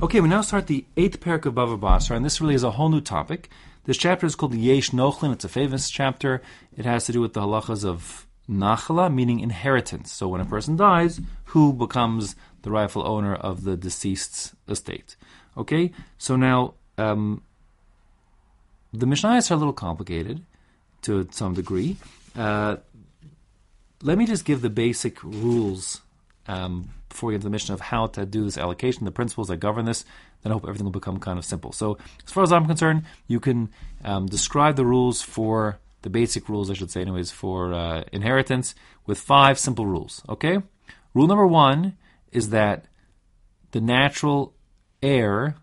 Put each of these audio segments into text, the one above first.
Okay, we now start the eighth parak of Bava Basra, and this really is a whole new topic. This chapter is called Yesh Nochlin. It's a famous chapter. It has to do with the halachas of nachla, meaning inheritance. So when a person dies, who becomes the rightful owner of the deceased's estate? Okay, so now um, the Mishnayos are a little complicated to some degree. Uh, let me just give the basic rules um, before we get to the Mishnah of how to do this allocation, the principles that govern this. Then I hope everything will become kind of simple. So, as far as I'm concerned, you can um, describe the rules for the basic rules, I should say, anyways, for uh, inheritance with five simple rules. Okay? Rule number one is that the natural heir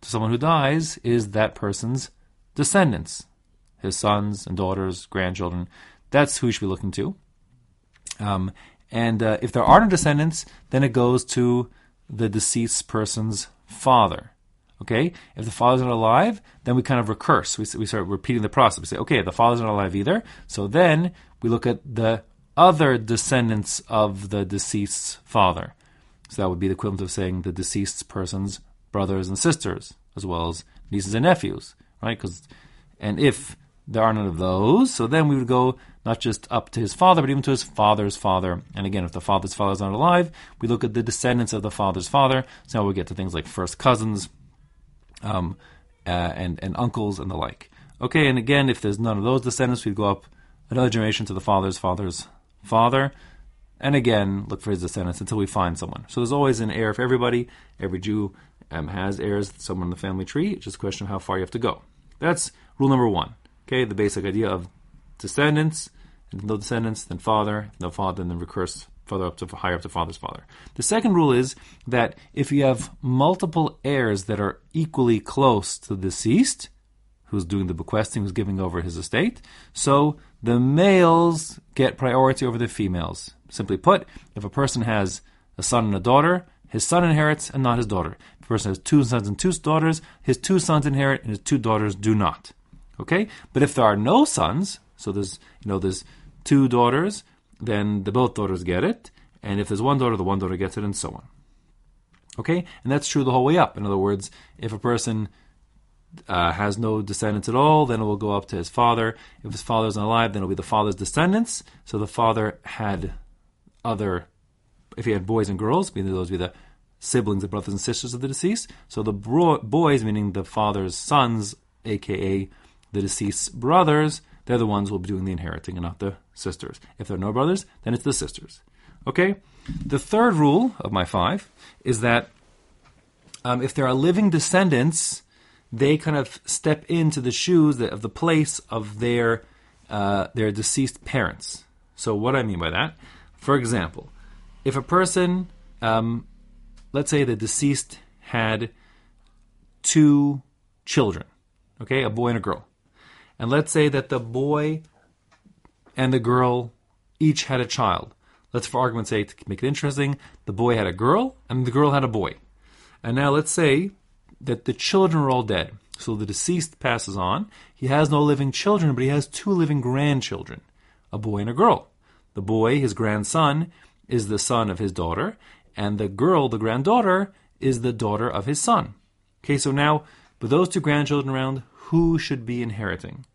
to someone who dies is that person's descendants, his sons and daughters, grandchildren. That's who you should be looking to. Um, and uh, if there are no descendants, then it goes to the deceased person's father. Okay? If the father's not alive, then we kind of recurse. We, we start repeating the process. We say, okay, the father's not alive either. So then we look at the other descendants of the deceased's father. So that would be the equivalent of saying the deceased person's brothers and sisters, as well as nieces and nephews, right? Because, and if there are none of those, so then we would go not just up to his father, but even to his father's father. And again, if the father's father is not alive, we look at the descendants of the father's father. So now we get to things like first cousins, um, uh, and and uncles and the like. Okay, and again, if there's none of those descendants, we'd go up another generation to the father's father's father, and again look for his descendants until we find someone. So there's always an heir for everybody. Every Jew um, has heirs, someone in the family tree. It's just a question of how far you have to go. That's rule number one. Okay, the basic idea of descendants, and no descendants, then father, no father, and then recurse further up to higher up to father's father. The second rule is that if you have multiple heirs that are equally close to the deceased, who's doing the bequesting, who's giving over his estate, so the males get priority over the females. Simply put, if a person has a son and a daughter, his son inherits and not his daughter. If a person has two sons and two daughters, his two sons inherit and his two daughters do not. Okay? But if there are no sons, so there's you know there's two daughters, then the both daughters get it, and if there's one daughter, the one daughter gets it, and so on. Okay, and that's true the whole way up. In other words, if a person uh, has no descendants at all, then it will go up to his father. If his father isn't alive, then it'll be the father's descendants. So the father had other, if he had boys and girls, meaning those would be the siblings, the brothers and sisters of the deceased. So the bro- boys, meaning the father's sons, aka the deceased's brothers, they're the ones who will be doing the inheriting and not the sisters. If there are no brothers, then it's the sisters. Okay? The third rule of my five is that um, if there are living descendants, they kind of step into the shoes of the place of their uh, their deceased parents. So what I mean by that, for example, if a person, um, let's say the deceased had two children, okay, a boy and a girl, and let's say that the boy and the girl each had a child. Let's, for argument's sake, to make it interesting, the boy had a girl and the girl had a boy. And now let's say that the children are all dead. So the deceased passes on. He has no living children, but he has two living grandchildren a boy and a girl. The boy, his grandson, is the son of his daughter, and the girl, the granddaughter, is the daughter of his son. Okay, so now, with those two grandchildren around, who should be inheriting?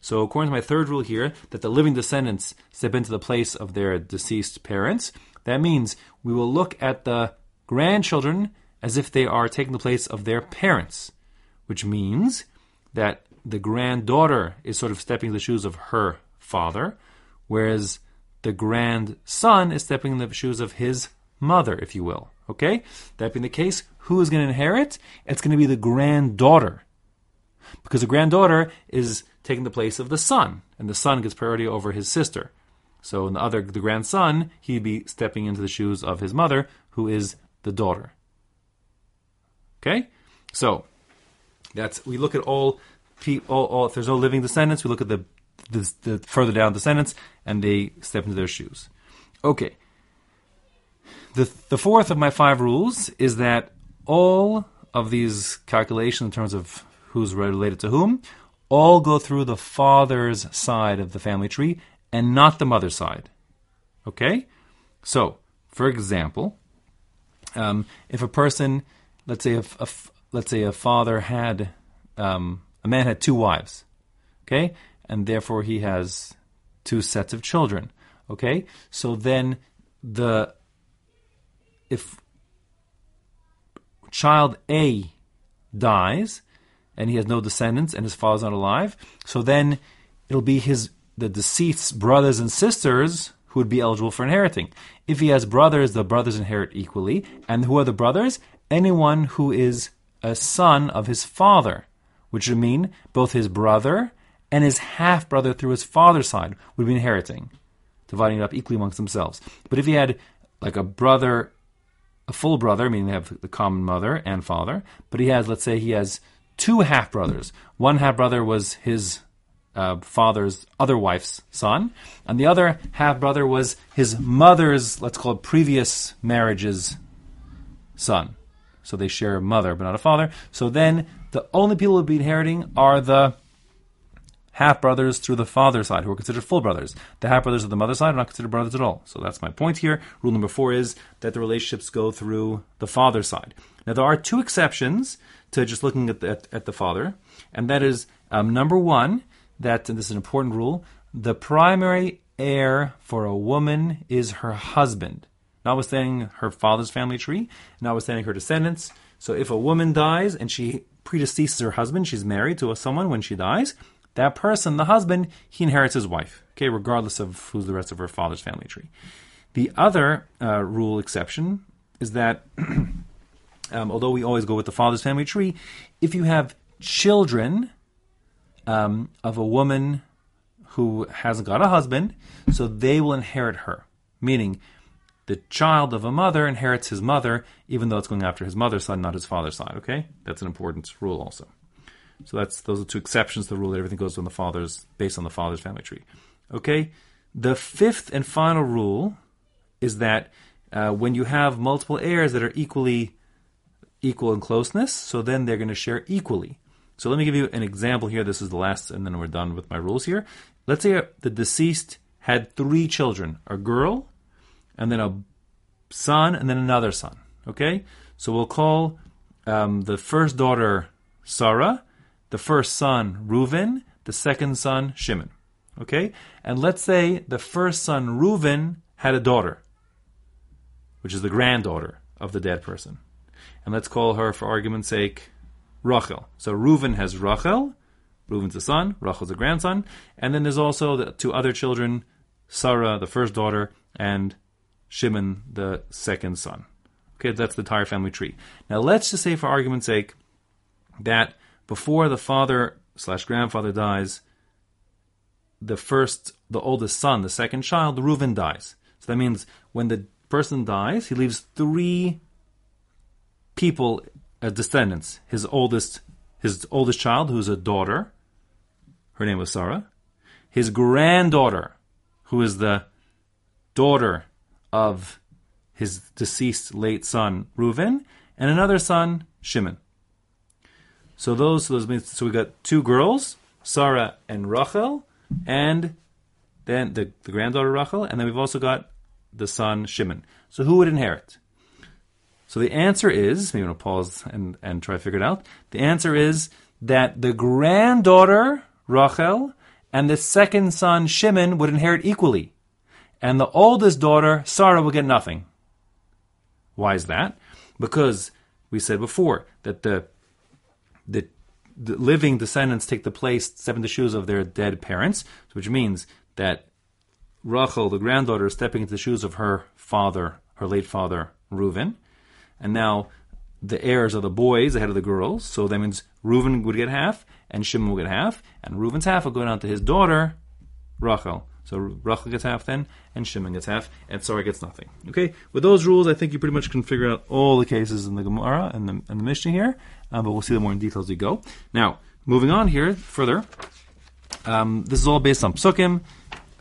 So, according to my third rule here, that the living descendants step into the place of their deceased parents, that means we will look at the grandchildren as if they are taking the place of their parents, which means that the granddaughter is sort of stepping in the shoes of her father, whereas the grandson is stepping in the shoes of his mother, if you will. Okay? That being the case, who is going to inherit? It's going to be the granddaughter. Because the granddaughter is taking the place of the son, and the son gets priority over his sister. So in the other, the grandson, he'd be stepping into the shoes of his mother, who is the daughter. Okay, so that's we look at all, all, all if there's no living descendants, we look at the, the, the further down descendants, and they step into their shoes. Okay. The the fourth of my five rules is that all of these calculations in terms of who's related to whom all go through the father's side of the family tree and not the mother's side. Okay? So, for example, um, if a person let's say if, if let's say a father had um, a man had two wives, okay, and therefore he has two sets of children, okay. So then the if child A dies and he has no descendants and his father's not alive, so then it'll be his the deceased's brothers and sisters who would be eligible for inheriting. If he has brothers, the brothers inherit equally. And who are the brothers? Anyone who is a son of his father, which would mean both his brother and his half brother through his father's side would be inheriting, dividing it up equally amongst themselves. But if he had like a brother, a full brother, meaning they have the common mother and father, but he has, let's say, he has two half brothers. One half brother was his uh, father's other wife's son, and the other half brother was his mother's, let's call it previous marriage's son. So they share a mother but not a father. So then the only people who would be inheriting are the half brothers through the father's side, who are considered full brothers. The half brothers of the mother's side are not considered brothers at all. So that's my point here. Rule number four is that the relationships go through the father's side. Now there are two exceptions to just looking at the, at, at the father, and that is um, number one that, and this is an important rule, the primary heir for a woman is her husband, notwithstanding her father's family tree, notwithstanding her descendants. So if a woman dies and she predeceases her husband, she's married to someone when she dies, that person, the husband, he inherits his wife, okay, regardless of who's the rest of her father's family tree. The other uh, rule exception is that, um, although we always go with the father's family tree, if you have children um, of a woman who hasn't got a husband, so they will inherit her. Meaning, the child of a mother inherits his mother, even though it's going after his mother's side, not his father's side. Okay, that's an important rule also. So that's those are two exceptions to the rule that everything goes on the father's based on the father's family tree. Okay, the fifth and final rule is that uh, when you have multiple heirs that are equally equal in closeness, so then they're going to share equally. So let me give you an example here. This is the last, and then we're done with my rules here. Let's say the deceased had three children a girl, and then a son, and then another son. Okay? So we'll call um, the first daughter Sarah, the first son Reuven, the second son Shimon. Okay? And let's say the first son Reuven had a daughter, which is the granddaughter of the dead person. And let's call her, for argument's sake, Rachel. So Reuven has Rachel, Reuven's a son, Rachel's a grandson, and then there's also the two other children, Sarah, the first daughter, and Shimon, the second son. Okay, that's the entire family tree. Now let's just say, for argument's sake, that before the father slash grandfather dies, the first, the oldest son, the second child, Reuven dies. So that means when the person dies, he leaves three people as descendants. His oldest, his oldest child, who's a daughter, her name was Sarah. His granddaughter, who is the daughter of his deceased late son Reuven, and another son Shimon. So those, those means so we got two girls, Sarah and Rachel, and then the, the granddaughter Rachel, and then we've also got the son Shimon. So who would inherit? So the answer is, maybe I'm going to pause and, and try to figure it out. The answer is that the granddaughter, Rachel, and the second son, Shimon, would inherit equally. And the oldest daughter, Sarah, would get nothing. Why is that? Because we said before that the, the, the living descendants take the place, seven the shoes of their dead parents, which means that Rachel, the granddaughter, is stepping into the shoes of her father, her late father, Reuven and now the heirs are the boys ahead of the girls. So that means Reuven would get half, and Shimon would get half, and Reuven's half will go down to his daughter, Rachel. So Rachel gets half then, and Shimon gets half, and Sarah gets nothing. Okay, with those rules, I think you pretty much can figure out all the cases in the Gemara and the, and the Mishnah here, um, but we'll see them more in detail as we go. Now, moving on here further, um, this is all based on psukim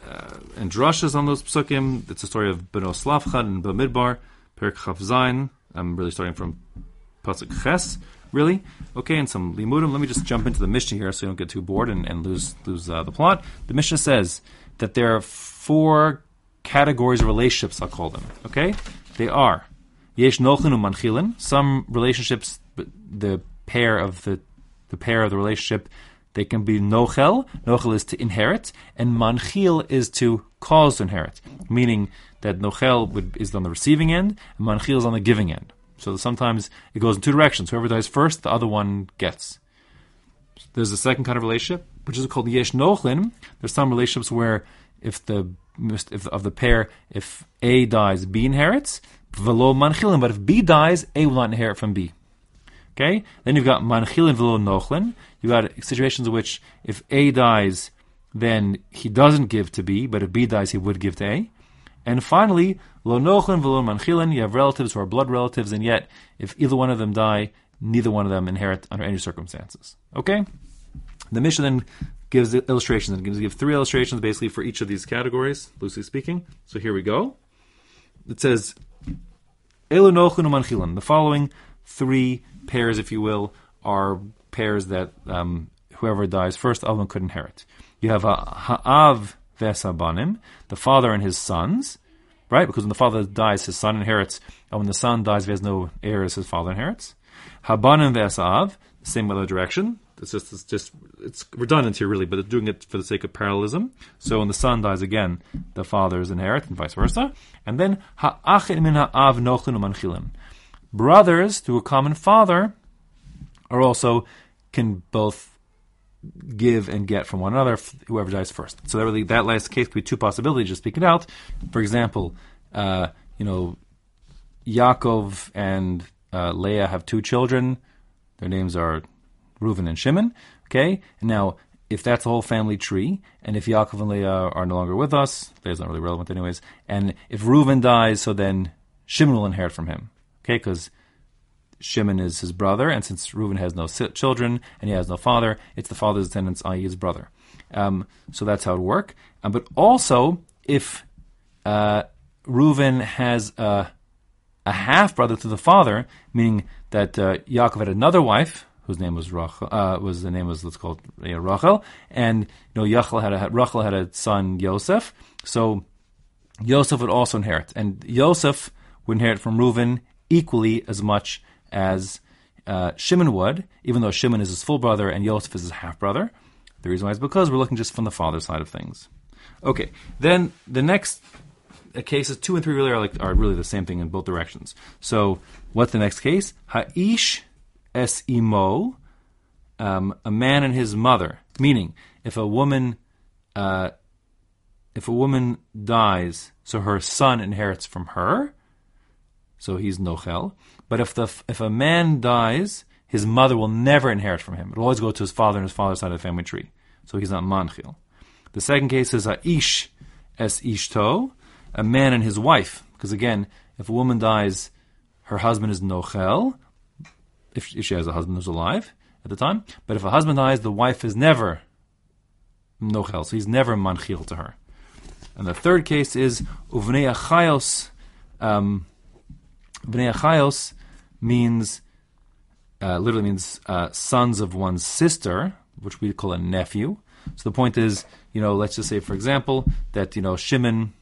uh, and drushes on those psukim. It's a story of Bnos Tzlafchad and Bamidbar, Perik Zayin, I'm really starting from pasuk ches, really. Okay, and some limudim. Let me just jump into the Mishnah here, so you don't get too bored and, and lose lose uh, the plot. The Mishnah says that there are four categories of relationships. I'll call them. Okay, they are yesh nochlin umanchilin. Some relationships the pair of the the pair of the relationship, they can be nochel. Nochel is to inherit, and manchil is to cause to inherit, meaning that nochel would, is on the receiving end, and manchil is on the giving end. So sometimes it goes in two directions. Whoever dies first, the other one gets. There's a second kind of relationship, which is called yesh nochlin. There's some relationships where if the if of the pair, if A dies, B inherits. Velo manchilin, but if B dies, A will not inherit from B. Okay? Then you've got manchilin velo nochlin. You've got situations in which if A dies, then he doesn't give to B, but if B dies, he would give to A. And finally, lo nochlin velo manchilin. You have relatives who are blood relatives, and yet if either one of them die, neither one of them inherit under any circumstances. Okay? The Mishnah then gives illustrations and gives give three illustrations basically for each of these categories, loosely speaking. So here we go. It says Elu Manchilin. The following three pairs, if you will, are pairs that um, whoever dies first them could inherit. You have a Ha'av Vesabanim, the father and his sons, right? Because when the father dies, his son inherits, and when the son dies, he has no heirs, his father inherits. Habanim Vesav, same other direction. It's just it's just it's redundant here really, but it's doing it for the sake of parallelism. So when the son dies again, the fathers inherit, and vice versa. And then ha'achim min ha'av. Brothers to a common father are also can both give and get from one another, whoever dies first. So that really that last case could be two possibilities. Just speak it out. For example, uh, you know, Yaakov and uh, Leah have two children. Their names are Reuven and Shimon. Okay, now if that's the whole family tree, and if Yaakov and Leah are no longer with us, Leah's not really relevant anyways. And if Reuven dies, so then Shimon will inherit from him. Okay, because Shimon is his brother, and since Reuven has no children and he has no father, it's the father's descendants, i.e., his brother. Um, so that's how it would work. Um, but also, if uh, Reuven has a, a half brother to the father, meaning that uh, Yaakov had another wife whose name was Rachel, uh, was the name was let's call it Rachel, and you know Yachel had a Rachel had a son Yosef, so Yosef would also inherit, and Yosef would inherit from Reuven equally as much as uh, Shimon would, even though Shimon is his full brother and Yosef is his half brother. The reason why is because we're looking just from the father side of things. Okay, then the next uh, cases two and three really are like are really the same thing in both directions. So what's the next case? Ha'ish es um, a man and his mother. Meaning, if a woman, uh, if a woman dies, so her son inherits from her, so he's nochel. But if the if a man dies, his mother will never inherit from him. It will always go to his father and his father's side of the family tree. So he's not manchil. The second case is a ish es ishto, a man and his wife. Because again, if a woman dies, her husband is nochel, if, if she has a husband who's alive at the time. But if a husband dies, the wife is never nochel, so he's never manchil to her. And the third case is uvnei achayos. Um, achayos means uh, literally means uh, sons of one's sister, which we call a nephew. So the point is, you know, let's just say, for example, that you know Shimon,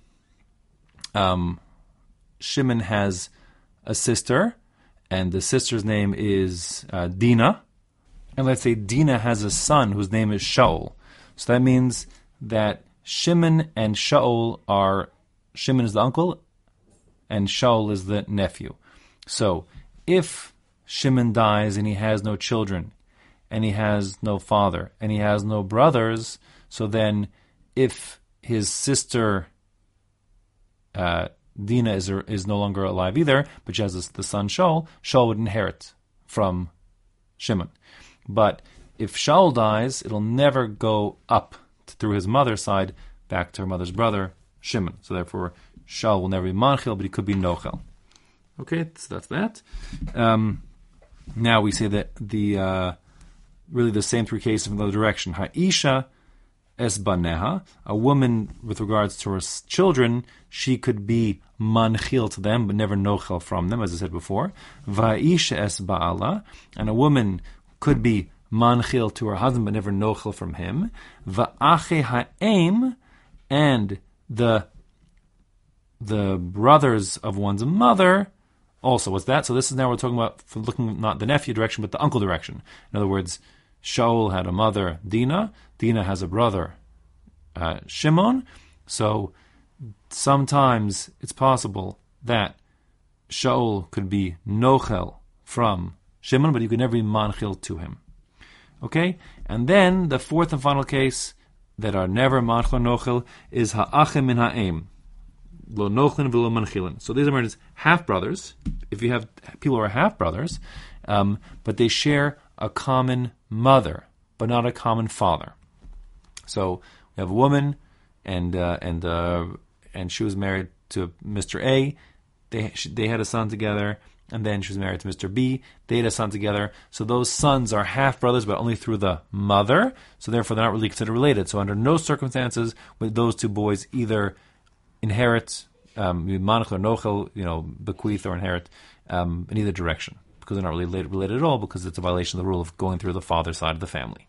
um, Shimon has a sister and the sister's name is uh, Dina. And let's say Dina has a son whose name is Shaul. So that means that Shimon and Shaul are Shimon is the uncle and Shaul is the nephew. So if Shimon dies and he has no children and he has no father and he has no brothers, so then if his sister uh, Dina is is no longer alive either, but she has the son Shaul. Shaul would inherit from Shimon. But if Shaul dies, it'll never go up through his mother's side back to her mother's brother Shimon. So therefore, Shaul will never be Manchil, but he could be Nochel. Okay, so that's that. Um, now we say that the uh, really the same three cases from the other direction. Ha'isha esbaneha, a woman with regards to her children, she could be manchil to them, but never nochel from them, as I said before. Va'isha es ba'ala, and a woman could be manchil to her husband, but never nochel from him. Va'ache ha'em, and the the brothers of one's mother, also. What's that? So this is now we're talking about looking not the nephew direction, but the uncle direction. In other words, Shaul had a mother, Dina. Dina has a brother, uh, Shimon. So sometimes it's possible that Shaul could be Nochel from Shimon, but you could never be Manchil to him. Okay? And then the fourth and final case that are never Manchil Nochel is Ha'achim min Ha'em. Lo Nochlin v'lo Manchilin. So these are half brothers. If you have people who are half brothers, um, but they share a common mother, but not a common father. So we have a woman, and uh, and uh, and she was married to Mr. A. They they had a son together, and then she was married to Mr. B. They had a son together. So those sons are half brothers, but only through the mother. So therefore, they're not really considered related. So under no circumstances would those two boys either inherit um, or nochel, you know, bequeath or inherit um, in either direction because they're not really related, related at all because it's a violation of the rule of going through the father's side of the family.